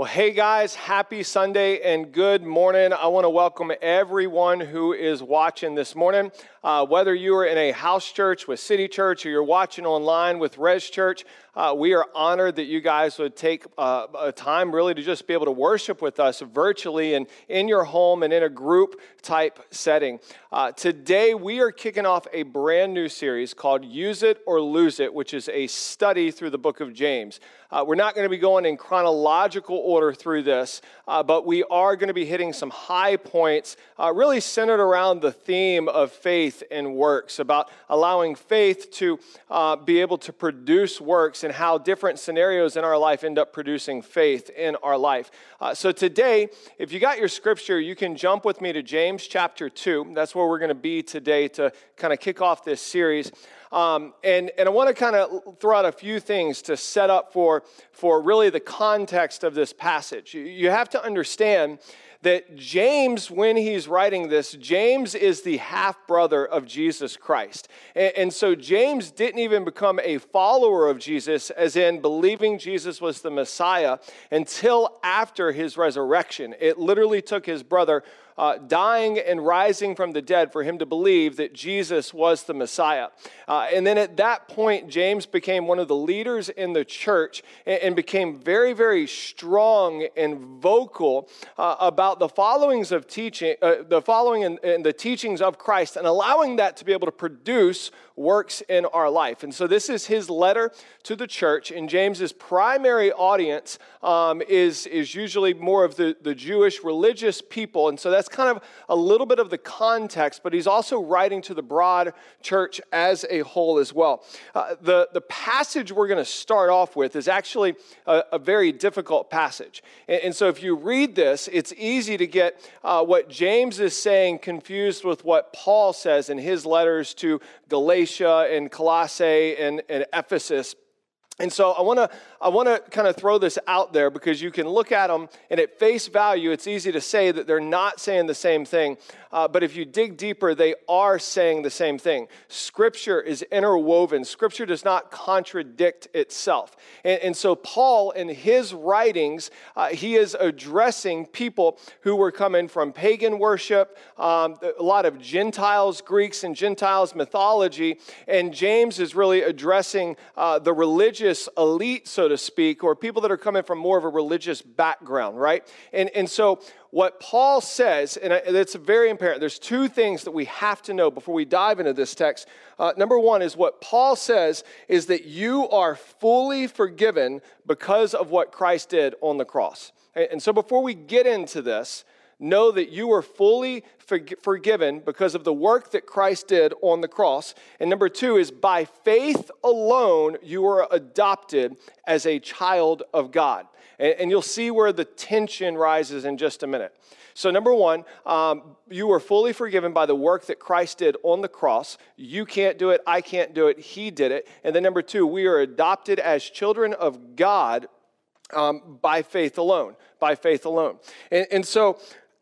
Well, hey guys, happy Sunday and good morning. I want to welcome everyone who is watching this morning. Uh, whether you are in a house church with City Church or you're watching online with Res Church, uh, we are honored that you guys would take uh, a time really to just be able to worship with us virtually and in your home and in a group type setting. Uh, today, we are kicking off a brand new series called Use It or Lose It, which is a study through the book of James. Uh, we're not going to be going in chronological order through this, uh, but we are going to be hitting some high points, uh, really centered around the theme of faith and works, about allowing faith to be able to produce works and how different scenarios in our life end up producing faith in our life. Uh, so today, if you got your scripture, you can jump with me to James chapter 2. That's where we're going to be today to kind of kick off this series. Um, and, and I want to kind of throw out a few things to set up for, for really the context of this passage. You, you have to understand that James, when he's writing this, James is the half brother of Jesus Christ. And, and, so James didn't even become a follower of Jesus, as in believing Jesus was the Messiah, until after his resurrection. It literally took his brother uh, dying and rising from the dead for him to believe that Jesus was the Messiah. Uh, and then at that point, James became one of the leaders in the church and, and became very, very strong and vocal uh, about the followings of teaching, uh, the following and, and the teachings of Christ, and allowing that to be able to produce works in our life. And so this is his letter to the church, and James's primary audience um, is, is usually more of the, the Jewish religious people. And so that's kind of a little bit of the context, but he's also writing to the broad church as a whole as well. Uh, the, the passage we're going to start off with is actually a, a very difficult passage. And, and, so if you read this, it's easy to get uh, what James is saying confused with what Paul says in his letters to Galatians Galatia and Colossae and, and Ephesus. And so I want to I want to kind of throw this out there because you can look at them and at face value, it's easy to say that they're not saying the same thing. Uh, but if you dig deeper, they are saying the same thing. Scripture is interwoven, Scripture does not contradict itself. And, and so, Paul, in his writings, uh, he is addressing people who were coming from pagan worship, um, a lot of Gentiles, Greeks, and Gentiles mythology. And James is really addressing uh, the religious elite, so to speak, or people that are coming from more of a religious background, right? And, and so what Paul says, and it's very apparent, there's two things that we have to know before we dive into this text. Uh, number one is what Paul says is that you are fully forgiven because of what Christ did on the cross. And so before we get into this, know that you are fully forgiven because of the work that Christ did on the cross. And number two is by faith alone, you are adopted as a child of God. And, you'll see where the tension rises in just a minute. So, number one, um, you are fully forgiven by the work that Christ did on the cross. You can't do it, I can't do it, He did it. And then, number two, we are adopted as children of God um, by faith alone. By faith alone. And, and so,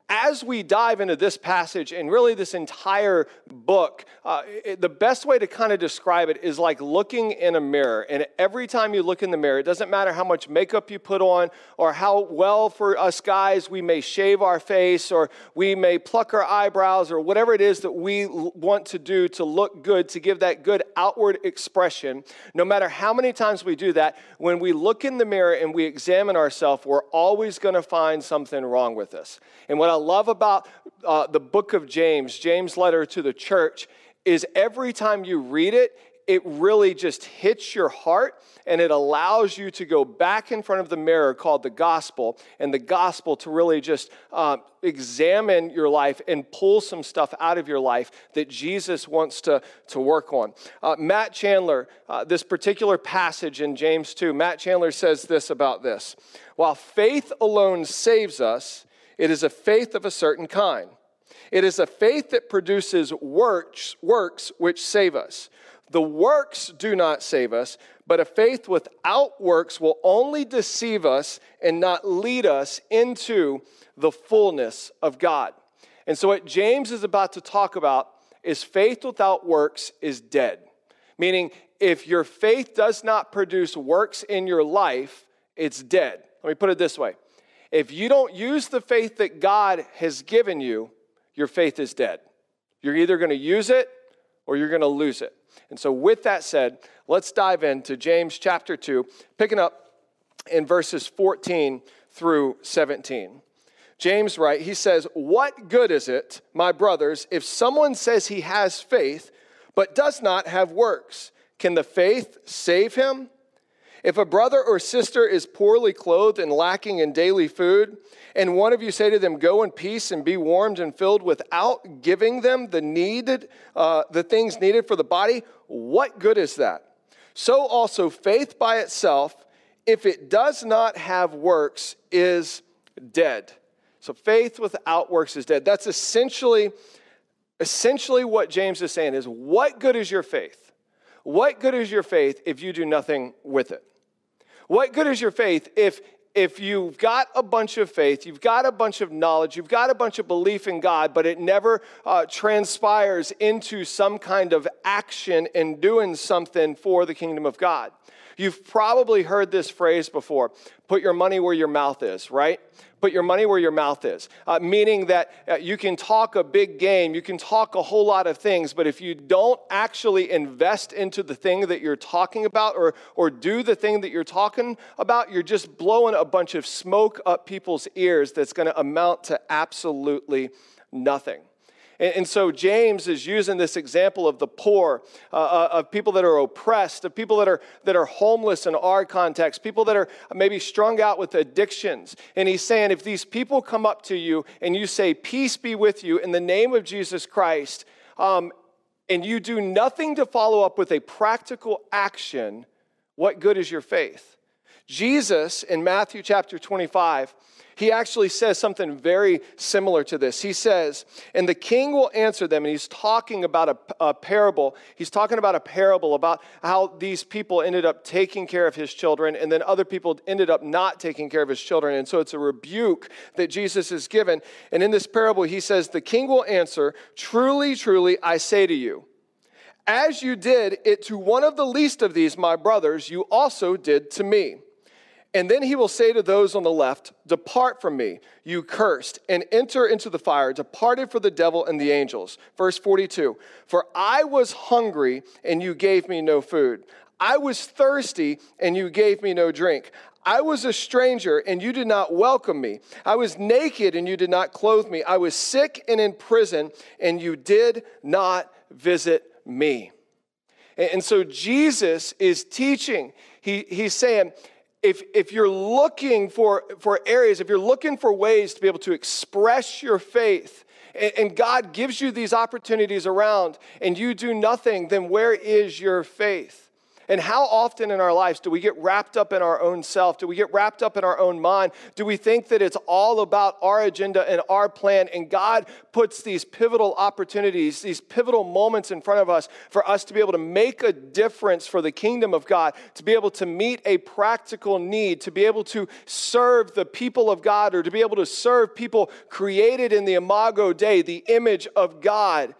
as we dive into this passage and really this entire book, uh, it, the best way to kind of describe it is like looking in a mirror. And every time you look in the mirror, it doesn't matter how much makeup you put on or how well for us guys we may shave our face or we may pluck our eyebrows or whatever it is that we want to do to look good, to give that good outward expression. No matter how many times we do that, when we look in the mirror and we examine ourselves, we're always going to find something wrong with us. And what I love about uh, the book of James, James' letter to the church, is every time you read it, it really just hits your heart and it allows you to go back in front of the mirror called the gospel and the gospel to really just uh, examine your life and pull some stuff out of your life that jesus wants to, to work on. Uh, matt chandler uh, this particular passage in james 2 matt chandler says this about this. While faith alone saves us it is a faith of a certain kind. It is a faith that produces works, works which save us. The works do not save us, but a faith without works will only deceive us and not lead us into the fullness of God. And so, what James is about to talk about is faith without works is dead. Meaning, if your faith does not produce works in your life, it's dead. Let me put it this way If you don't use the faith that God has given you, your faith is dead. You're either going to use it or you're going to lose it. And so, with that said, let's dive into James chapter 2, picking up in verses 14 through 17. James writes, he says, What good is it, my brothers, if someone says he has faith but does not have works? Can the faith save him? If a brother or sister is poorly clothed and lacking in daily food, and one of you say to them, Go in peace and be warmed and filled without giving them the needed, uh, the things needed for the body, what good is that? So also, faith by itself, if it does not have works, is dead. So faith without works is dead. That's essentially, essentially what James is saying is what good is your faith? What good is your faith if you do nothing with it? What good is your faith if if you've got a bunch of faith, you've got a bunch of knowledge, you've got a bunch of belief in God, but it never uh, transpires into some kind of action in doing something for the kingdom of God. You've probably heard this phrase before put your money where your mouth is, right? Put your money where your mouth is, uh, meaning that uh, you can talk a big game, you can talk a whole lot of things, but if you don't actually invest into the thing that you're talking about or, or do the thing that you're talking about, you're just blowing a bunch of smoke up people's ears that's going to amount to absolutely nothing. And, and so James is using this example of the poor, uh, uh, of people that are oppressed, of people that are, that are homeless in our context, people that are maybe strung out with addictions. And he's saying, if these people come up to you and you say, Peace be with you in the name of Jesus Christ, um, and you do nothing to follow up with a practical action, what good is your faith? Jesus in Matthew chapter 25 he actually says something very similar to this. He says, And the king will answer them, and he's talking about a, a, parable. He's talking about a parable about how these people ended up taking care of his children, and then other people ended up not taking care of his children. And so it's a rebuke that Jesus is given. And in this parable, he says, The king will answer, Truly, truly, I say to you, as you did it to one of the least of these, my brothers, you also did to me. And then he will say to those on the left, Depart from me, you cursed, and enter into the fire, departed for the devil and the angels. Verse 42 For I was hungry, and you gave me no food. I was thirsty, and you gave me no drink. I was a stranger, and you did not welcome me. I was naked, and you did not clothe me. I was sick and in prison, and you did not visit me. And so Jesus is teaching. He, he's saying, if, if you're looking for, for areas, if you're looking for ways to be able to express your faith, and, and God gives you these opportunities around, and you do nothing, then where is your faith? And how often in our lives do we get wrapped up in our own self? Do we get wrapped up in our own mind? Do we think that it's all about our agenda and our plan? And God puts these pivotal opportunities, these pivotal moments in front of us for us to be able to make a difference for the kingdom of God, to be able to meet a practical need, to be able to serve the people of God, or to be able to serve people created in the Imago Dei, the image of God.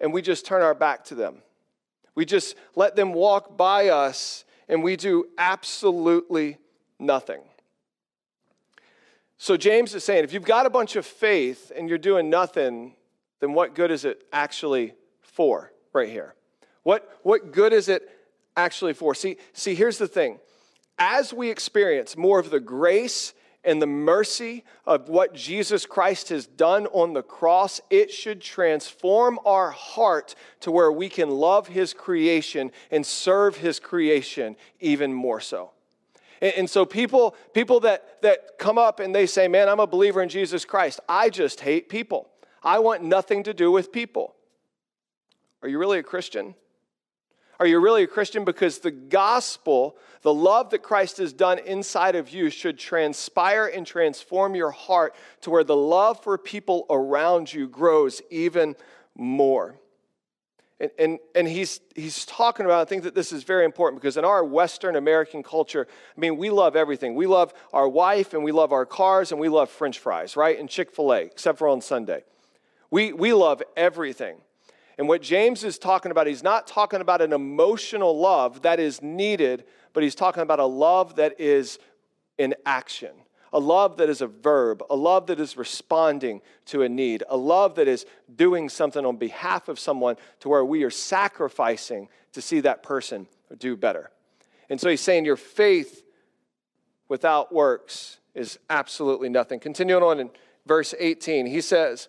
And we just turn our back to them. We just let them walk by us and we do absolutely nothing. So James is saying if you've got a bunch of faith and you're doing nothing, then what good is it actually for right here? What, what good is it actually for? See, see, here's the thing. As we experience more of the grace and the mercy of what Jesus Christ has done on the cross, it should transform our heart to where we can love His creation and serve His creation even more so. And, so people, people that, that come up and they say, Man, I'm a believer in Jesus Christ. I just hate people. I want nothing to do with people. Are you really a Christian? Are you really a Christian? Because the gospel, the love that Christ has done inside of you, should transpire and transform your heart to where the love for people around you grows even more. And, and, and he's, he's talking about, I think that this is very important because in our Western American culture, I mean, we love everything. We love our wife and we love our cars and we love french fries, right? And Chick fil A, except for on Sunday. We, we love everything. And what James is talking about, he's not talking about an emotional love that is needed, but he's talking about a love that is in action, a love that is a verb, a love that is responding to a need, a love that is doing something on behalf of someone to where we are sacrificing to see that person do better. And so he's saying your faith without works is absolutely nothing. Continuing on in verse 18, he says,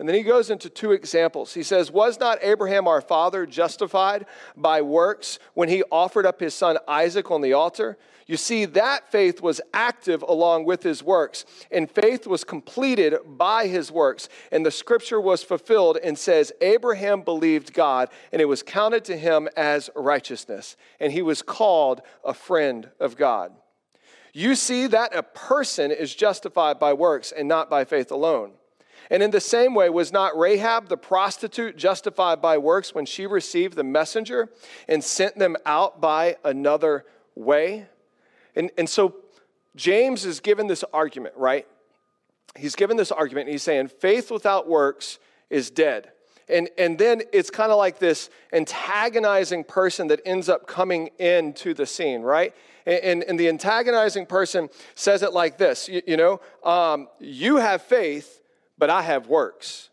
And then he goes into two examples. He says, Was not Abraham our father justified by works when he offered up his son Isaac on the altar? You see, that faith was active along with his works, and faith was completed by his works. And the scripture was fulfilled and says, Abraham believed God, and it was counted to him as righteousness, and he was called a friend of God. You see that a person is justified by works and not by faith alone. And in the same way, was not Rahab the prostitute justified by works when she received the messenger and sent them out by another way? And, and so James is given this argument, right? He's given this argument, and he's saying faith without works is dead. And, and then it's kind of like this antagonizing person that ends up coming into the scene, right? And, and, and the antagonizing person says it like this you, you know, um, you have faith, but I have works.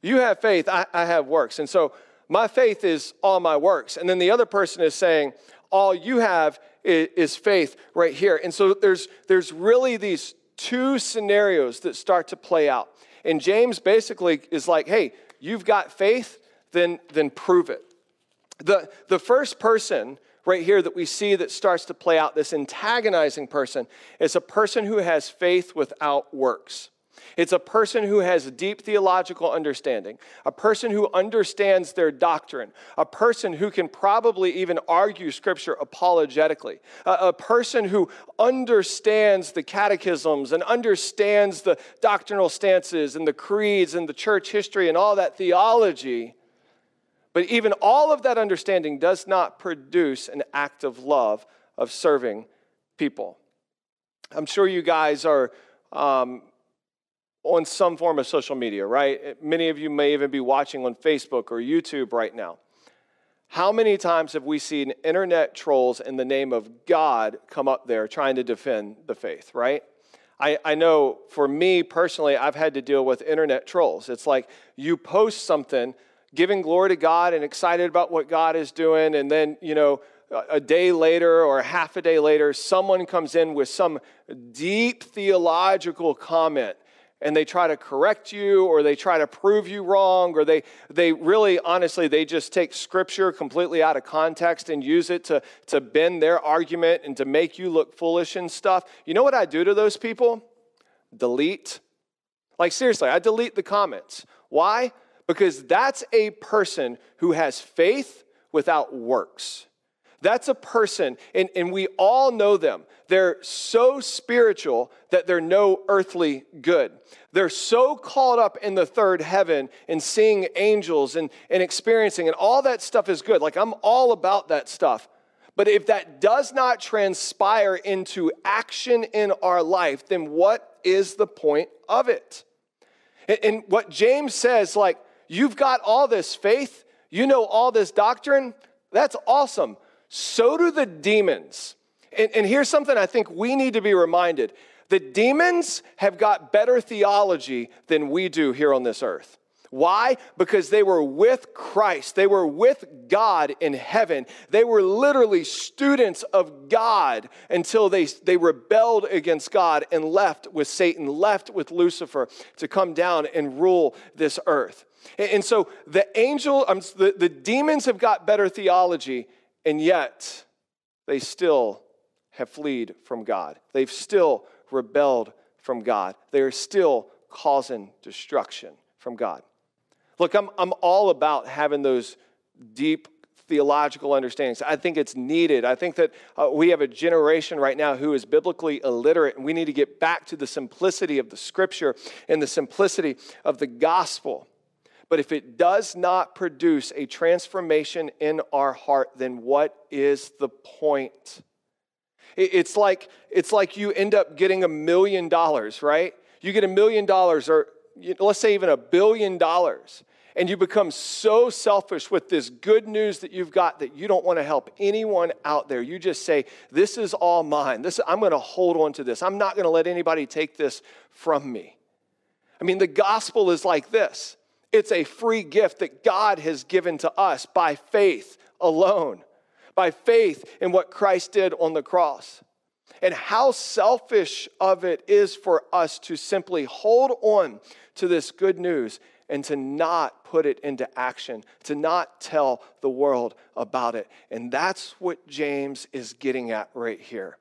You have faith, I, I have works. And so my faith is all my works. And then the other person is saying, all you have is faith right here. And so there's, there's really these two scenarios that start to play out. And James basically is like, hey, you've got faith, then, then prove it. The, the first person right here that we see that starts to play out, this antagonizing person, is a person who has faith without works. It's a person who has deep theological understanding, a person who understands their doctrine, a person who can probably even argue scripture apologetically, a, a, person who understands the catechisms and understands the doctrinal stances and the creeds and the church history and all that theology. But even all of that understanding does not produce an act of love of serving people. I'm sure you guys are um, on some form of social media, right? Many of you may even be watching on Facebook or YouTube right now. How many times have we seen internet trolls in the name of God come up there trying to defend the faith, right? I, I know for me personally, I've had to deal with internet trolls. It's like you post something giving glory to God and excited about what God is doing, and then, you know, a day later or half a day later, someone comes in with some deep theological comment and they try to correct you or they try to prove you wrong or they, they really honestly they just take scripture completely out of context and use it to, to bend their argument and to make you look foolish and stuff. You know what i do to those people? Delete. Like seriously i delete the comments. Why? Because that's a person who has faith without works that's a person, and, and we all know them. They're so spiritual that they're no earthly good. They're so caught up in the third heaven and seeing angels and, and experiencing, and all that stuff is good. Like, I'm all about that stuff. But if that does not transpire into action in our life, then what is the point of it? And, and what James says, like, you've got all this faith, you know all this doctrine, that's awesome so do the demons. And, and, here's something I think we need to be reminded the demons have got better theology than we do here on this earth. Why? Because they were with Christ. They were with God in heaven. They were literally students of God until they, they rebelled against God and left with Satan, left with Lucifer to come down and rule this earth. And, and so the angel, um, the, the demons have got better theology and yet, they still have fled from God. They've still rebelled from God. They are still causing destruction from God. Look, I'm, I'm all about having those deep theological understandings. I think it's needed. I think that uh, we have a generation right now who is biblically illiterate, and we need to get back to the simplicity of the scripture and the simplicity of the gospel. But if it does not produce a transformation in our heart, then what is the point? It's like, it's like you end up getting a million dollars, right? You get a million dollars, or let's say even a billion dollars, and you become so selfish with this good news that you've got that you don't want to help anyone out there. You just say, This is all mine. This, I'm going to hold on to this. I'm not going to let anybody take this from me. I mean, the gospel is like this it's a free gift that God has given to us by faith alone, by faith in what Christ did on the cross. And how selfish of it is for us to simply hold on to this good news and to not put it into action, to not tell the world about it. And that's what James is getting at right here.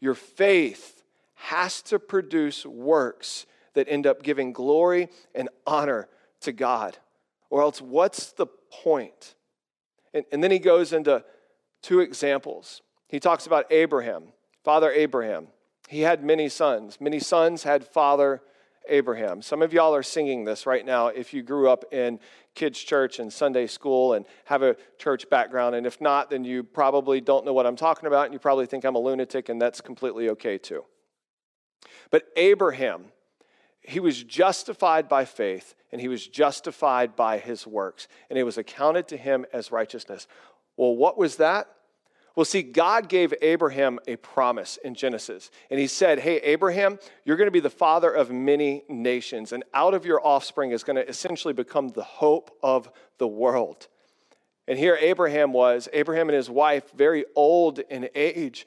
Your faith has to produce works that end up giving glory and honor to God. Or else, what's the point? And, and then he goes into two examples. He talks about Abraham, Father Abraham. He had many sons. Many sons had Father Abraham. Some of y'all are singing this right now if you grew up in kids' church and Sunday school and have a church background. And if not, then you probably don't know what I'm talking about and you probably think I'm a lunatic, and that's completely okay too. But Abraham, he was justified by faith and he was justified by his works, and it was accounted to him as righteousness. Well, what was that? Well, see, God gave Abraham a promise in Genesis. And he said, Hey, Abraham, you're going to be the father of many nations, and out of your offspring is going to essentially become the hope of the world. And here Abraham was, Abraham and his wife, very old in age.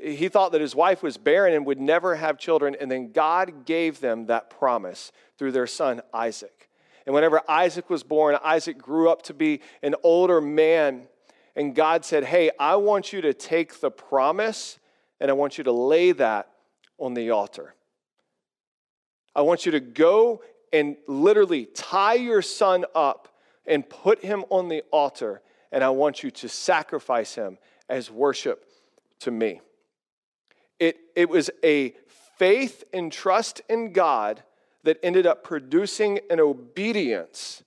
He thought that his wife was barren and would never have children, and then God gave them that promise through their son Isaac. And whenever Isaac was born, Isaac grew up to be an older man, and God said, Hey, I want you to take the promise and I want you to lay that on the altar. I want you to go and literally tie your son up and put him on the altar, and I want you to sacrifice him as worship to me. It, was a faith and trust in God that ended up producing an obedience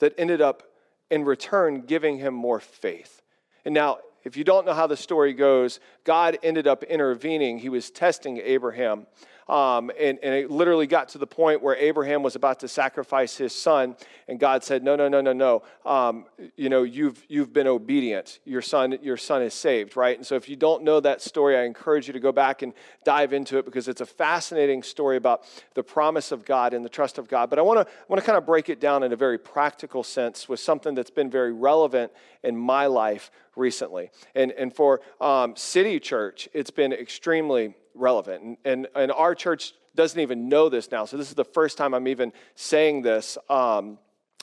that ended up in return giving him more faith. And now, if you don't know how the story goes, God ended up intervening. He was testing Abraham um, and, and it literally got to the point where Abraham was about to sacrifice his son, and God said, No, no, no, no, no. Um, you know, you've, you've been obedient. Your son, your son is saved, right? And so if you don't know that story, I encourage you to go back and dive into it because it's a fascinating story about the promise of God and the trust of God. But I want to want to kind of break it down in a very practical sense with something that's been very relevant in my life recently. And, and for um, City Church, it's been extremely relevant. And, and, and, our church doesn't even know this now. So this is the first time I'm even saying this. Um,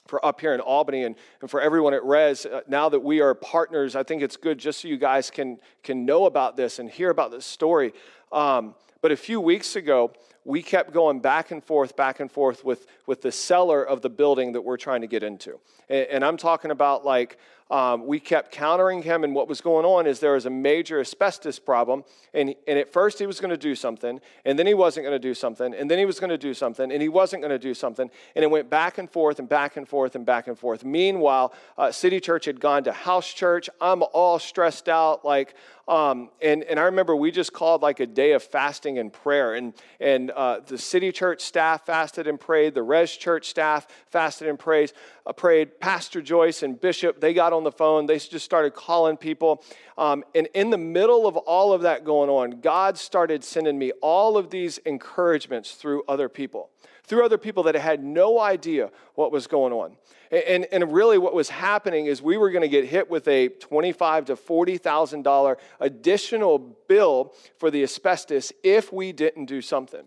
for up here in Albany and, and for everyone at Res, uh, now that we are partners, I think it's good just so you guys can, can know about this and hear about this story. Um, but a few weeks ago, we kept going back and forth, back and forth with, with the seller of the building that we're trying to get into. And, and I'm talking about like um, we kept countering him, and what was going on is there was a major asbestos problem. And, and at first, he was going to do something, and then he wasn't going to do something, and then he was going to do something, and he wasn't going to do something. And it went back and forth, and back and forth, and back and forth. Meanwhile, uh, City Church had gone to house church. I'm all stressed out, like, um, and, and I remember we just called like a day of fasting and prayer. And, and uh, the city church staff fasted and prayed. The res church staff fasted and prayed. Uh, prayed. Pastor Joyce and Bishop, they got on the phone. They just started calling people. Um, and in the middle of all of that going on, God started sending me all of these encouragements through other people through other people that had no idea what was going on. And, and really, what was happening is we were going to get hit with a twenty-five to forty thousand dollar additional bill for the asbestos if we didn't do something.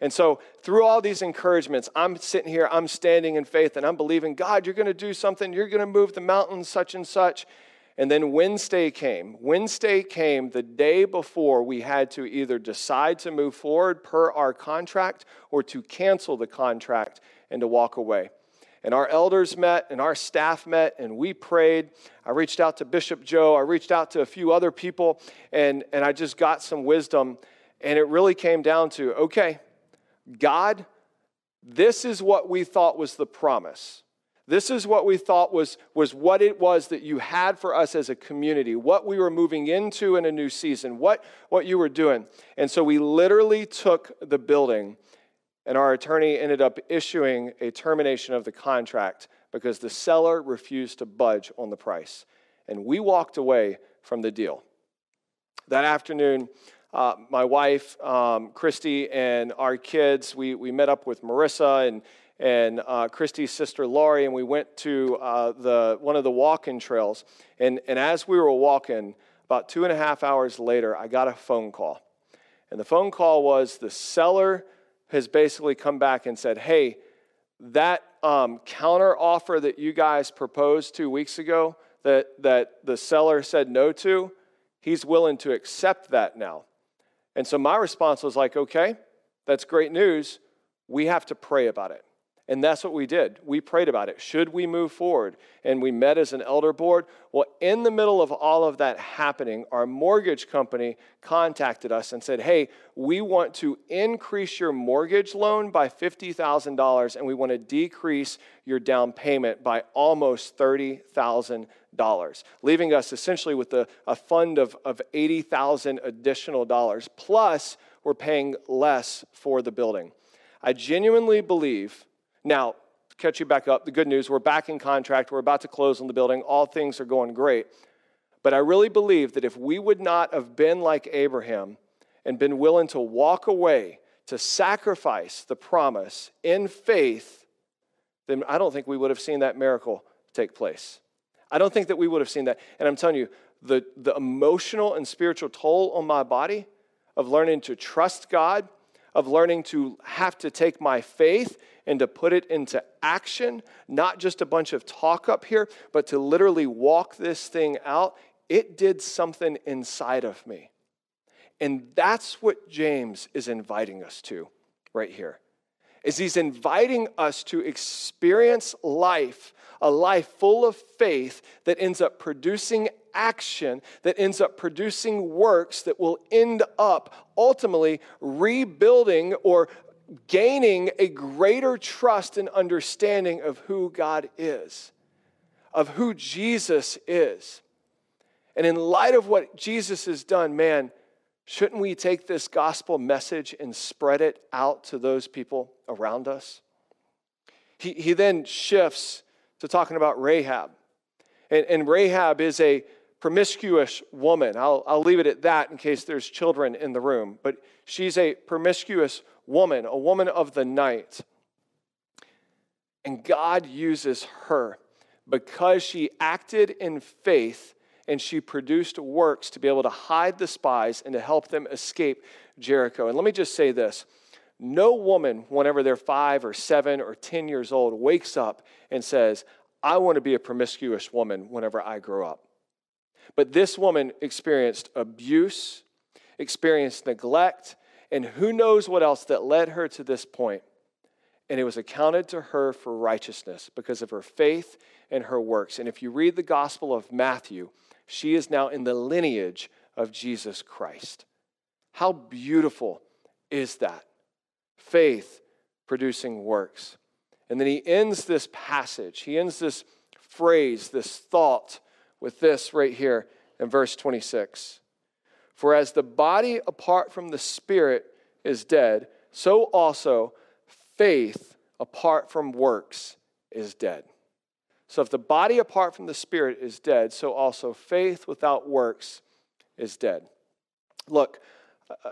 And so, through all these encouragements, I'm sitting here, I'm standing in faith, and I'm believing, God, you're going to do something. You're going to move the mountains, such and such. And then Wednesday came. Wednesday came the day before we had to either decide to move forward per our contract or to cancel the contract and to walk away. And our elders met and our staff met and we prayed. I reached out to Bishop Joe, I reached out to a few other people, and, and I just got some wisdom. And it really came down to okay, God, this is what we thought was the promise. This is what we thought was, was what it was that you had for us as a community, what we were moving into in a new season, what, what you were doing. And so we literally took the building, and our attorney ended up issuing a termination of the contract because the seller refused to budge on the price. And we walked away from the deal. That afternoon, uh, my wife, um, Christy, and our kids, we, we met up with Marissa and and uh, Christy's sister Laurie, and we went to uh, the, one of the walk-in trails. And, and as we were walking, about two and a half hours later, I got a phone call. And the phone call was the seller has basically come back and said, hey, that um, counter offer that you guys proposed two weeks ago that, that the seller said no to, he's willing to accept that now. And so my response was like, okay, that's great news. We have to pray about it. And that's what we did. We prayed about it. Should we move forward? And we met as an elder board. Well, in the middle of all of that happening, our mortgage company contacted us and said, Hey, we want to increase your mortgage loan by $50,000 and we want to decrease your down payment by almost $30,000, leaving us essentially with a, a fund of, of 80,000 additional dollars. Plus, we're paying less for the building. I genuinely believe now, catch you back up, the good news, we're back in contract, we're about to close on the building, all things are going great. But I really believe that if we would not have been like Abraham and been willing to walk away, to sacrifice the promise in faith, then I don't think we would have seen that miracle take place. I don't think that we would have seen that. And I'm telling you, the, the emotional and spiritual toll on my body of learning to trust God, of learning to have to take my faith and to put it into action, not just a bunch of talk up here, but to literally walk this thing out, it did something inside of me. And that's what James is inviting us to right here. Is he's inviting us to experience life, a life full of faith that ends up producing action, that ends up producing works that will end up ultimately rebuilding or gaining a greater trust and understanding of who God is, of who Jesus is. And in light of what Jesus has done, man, shouldn't we take this gospel message and spread it out to those people around us? He, he then shifts to talking about Rahab. And, and Rahab is a promiscuous woman. I'll, I'll leave it at that in case there's children in the room. But she's a promiscuous woman, a woman of the night. And God uses her because she acted in faith and she produced works to be able to hide the spies and to help them escape Jericho. And let me just say this no woman, whenever they're five or seven or 10 years old, wakes up and says, I want to be a promiscuous woman whenever I grow up. But this woman experienced abuse, experienced neglect, and who knows what else that led her to this point. And it was accounted to her for righteousness because of her faith and her works. And if you read the Gospel of Matthew, she is now in the lineage of Jesus Christ. How beautiful is that? Faith producing works. And then he ends this passage, he ends this phrase, this thought with this right here in verse 26. For as the body apart from the spirit is dead, so also faith apart from works is dead. So if the body apart from the spirit is dead, so also faith without works is dead. Look,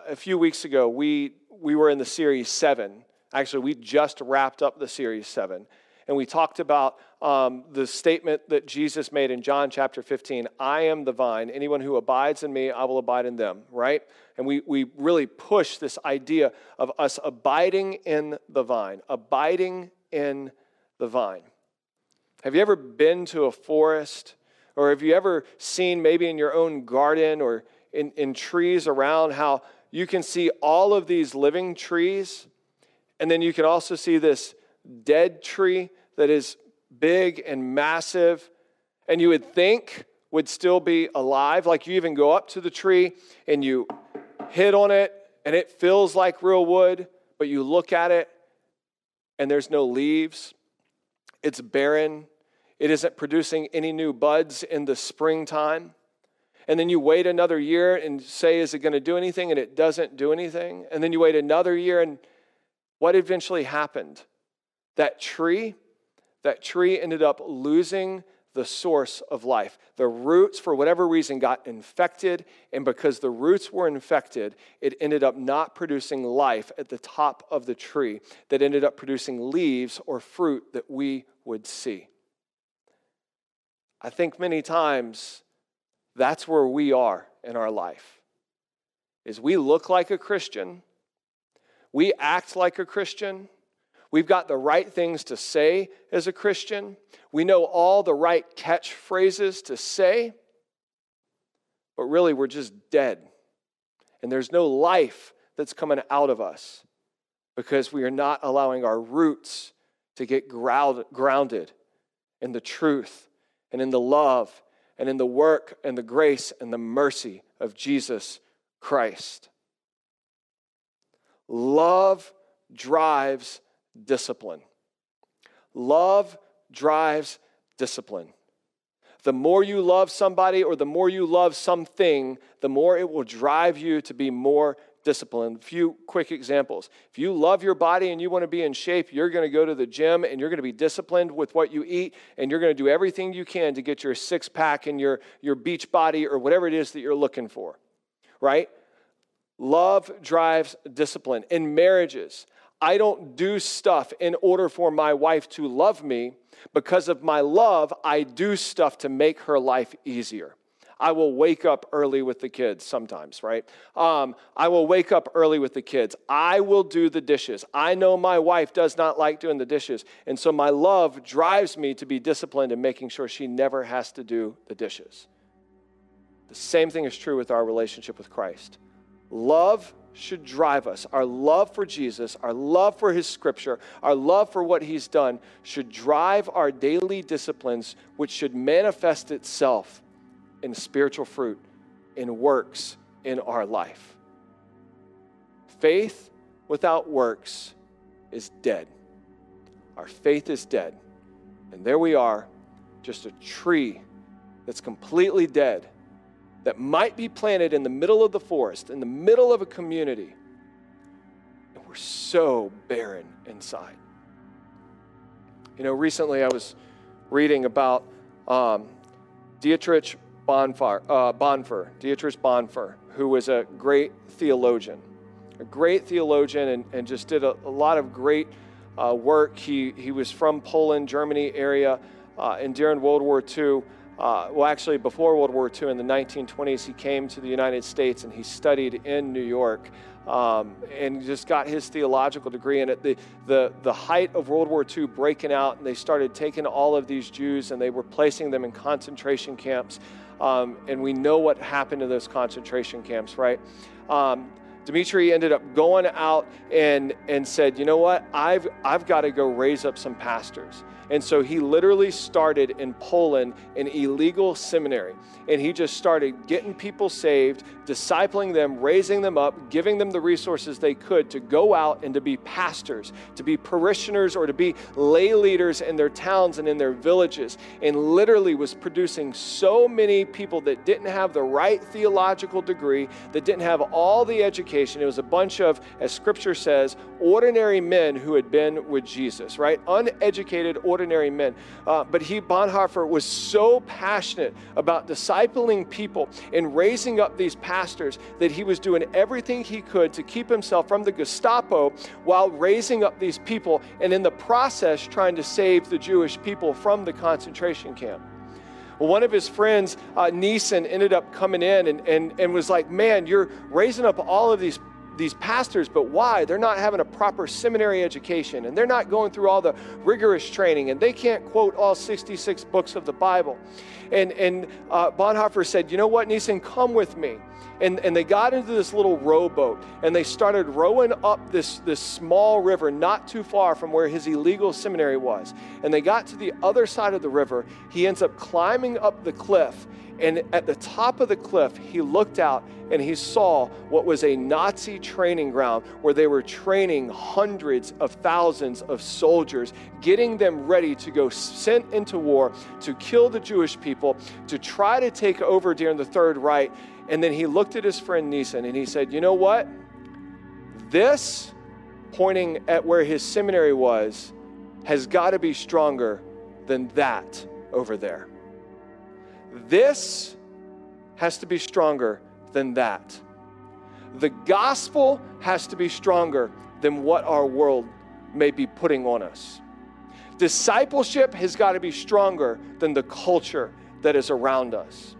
a few weeks ago, we, we were in the series seven. Actually, we just wrapped up the series seven and we talked about um, the statement that Jesus made in John chapter 15 I am the vine. Anyone who abides in me, I will abide in them, right? And we, we really push this idea of us abiding in the vine, abiding in the vine. Have you ever been to a forest? Or have you ever seen maybe in your own garden or in, in trees around how you can see all of these living trees? And then you can also see this dead tree that is big and massive, and you would think would still be alive. Like you even go up to the tree and you hit on it, and it feels like real wood, but you look at it and there's no leaves. it's barren, it isn't producing any new buds in the springtime. And then you wait another year and say, Is it going to do anything? And it doesn't do anything. And then you wait another year, and what eventually happened? That tree, that tree ended up losing the source of life. The roots, for whatever reason, got infected, and because the roots were infected, it ended up not producing life at the top of the tree that ended up producing leaves or fruit that we would see. I think many times that's where we are in our life. Is we look like a Christian, we act like a Christian, we've got the right things to say as a Christian, we know all the right catchphrases to say, but really we're just dead. And there's no life that's coming out of us because we are not allowing our roots to get grounded in the truth and in the love and in the work and the grace and the mercy of Jesus Christ. Love drives discipline. Love drives discipline. The more you love somebody or the more you love something, the more it will drive you to be more disciplined. A few quick examples. If you love your body and you want to be in shape, you're going to go to the gym and you're going to be disciplined with what you eat and you're going to do everything you can to get your six pack and your, your beach body or whatever it is that you're looking for, right? Love drives discipline. In marriages, I don't do stuff in order for my wife to love me. Because of my love, I do stuff to make her life easier. I will wake up early with the kids sometimes, right? Um, I will wake up early with the kids. I will do the dishes. I know my wife does not like doing the dishes. And so my love drives me to be disciplined in making sure she never has to do the dishes. The same thing is true with our relationship with Christ. Love should drive us. Our love for Jesus, our love for his scripture, our love for what he's done should drive our daily disciplines, which should manifest itself in spiritual fruit, in works in our life. Faith without works is dead. Our faith is dead. And there we are, just a tree that's completely dead, that might be planted in the middle of the forest, in the middle of a community. And we're so barren inside. You know, recently I was reading about um, Dietrich uh, Bonhoeffer, Dietrich Bonhoeffer, who was a great theologian, a great theologian, and, and just did a, a lot of great uh, work. He, he was from Poland, Germany area, uh, and during World War II, uh, well, actually, before World War II in the 1920s, he came to the United States and he studied in New York um, and just got his theological degree. And at the, the, the height of World War II breaking out, and they started taking all of these Jews and they were placing them in concentration camps. Um, and we know what happened to those concentration camps, right? Um, Dietrich ended up going out and, and said, you know what, I've, I've got to go raise up some pastors. And so he literally started in Poland an illegal seminary. And he just started getting people saved, discipling them, raising them up, giving them the resources they could to go out and to be pastors, to be parishioners, or to be lay leaders in their towns and in their villages. And literally was producing so many people that didn't have the right theological degree, that didn't have all the education. It was a bunch of, as scripture says, ordinary men who had been with Jesus, right? Uneducated, ordinary men. Uh, but he, Bonhoeffer, was so passionate about discipling people and raising up these pastors that he was doing everything he could to keep himself from the Gestapo while raising up these people and in the process trying to save the Jewish people from the concentration camp. Well, one of his friends, uh, Nissen, ended up coming in and, and, and was like, Man, you're raising up all of these these pastors, but why? They're not having a proper seminary education and they're not going through all the rigorous training and they can't quote all 66 books of the Bible. And, and uh, Bonhoeffer said, You know what, Nissen, come with me. And, and they got into this little rowboat and they started rowing up this, this small river not too far from where his illegal seminary was. And they got to the other side of the river. He ends up climbing up the cliff And at the top of the cliff, he looked out and he saw what was a Nazi training ground where they were training hundreds of thousands of soldiers, getting them ready to go sent into war to kill the Jewish people, to try to take over during the Third Reich. And then he looked at his friend Nissen and he said, You know what? This, pointing at where his seminary was, has got to be stronger than that over there. This has to be stronger than that. The gospel has to be stronger than what our world may be putting on us. Discipleship has got to be stronger than the culture that is around us.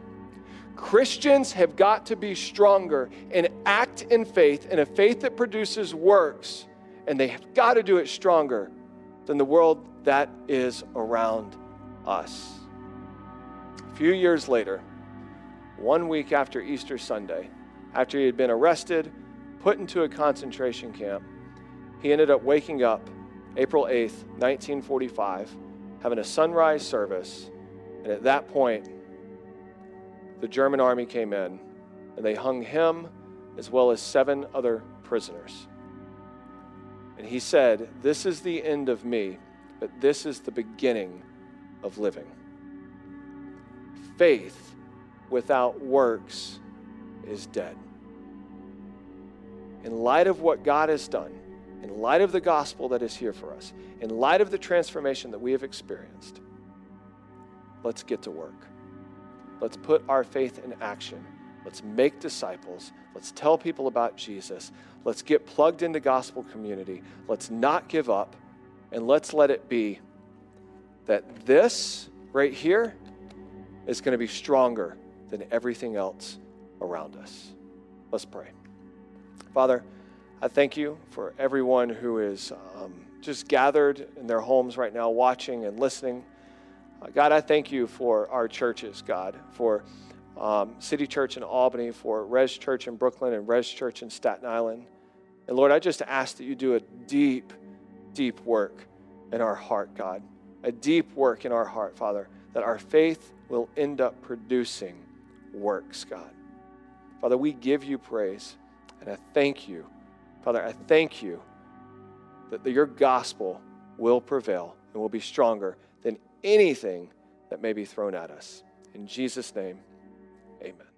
Christians have got to be stronger and act in faith, in a faith that produces works, and they have got to do it stronger than the world that is around us. A few years later, one week after Easter Sunday, after he had been arrested, put into a concentration camp, he ended up waking up April 8th, 1945, having a sunrise service. And at that point, the German army came in and they hung him as well as seven other prisoners. And he said, This is the end of me, but this is the beginning of living. Faith without works is dead. In light of what God has done, in light of the gospel that is here for us, in light of the transformation that we have experienced, let's get to work. Let's put our faith in action. Let's make disciples. Let's tell people about Jesus. Let's get plugged into gospel community. Let's not give up. And let's let it be that this right here is going to be stronger than everything else around us. Let's pray. Father, I thank you for everyone who is um, just gathered in their homes right now, watching and listening. Uh, God, I thank you for our churches, God, for um, City Church in Albany, for Res Church in Brooklyn, and Res Church in Staten Island. And Lord, I just ask that you do a deep, deep work in our heart, God, a deep work in our heart, Father, that our faith will end up producing works, God. Father, we give you praise, and I thank you. Father, I thank you that your gospel will prevail and will be stronger than anything that may be thrown at us. In Jesus' name, amen.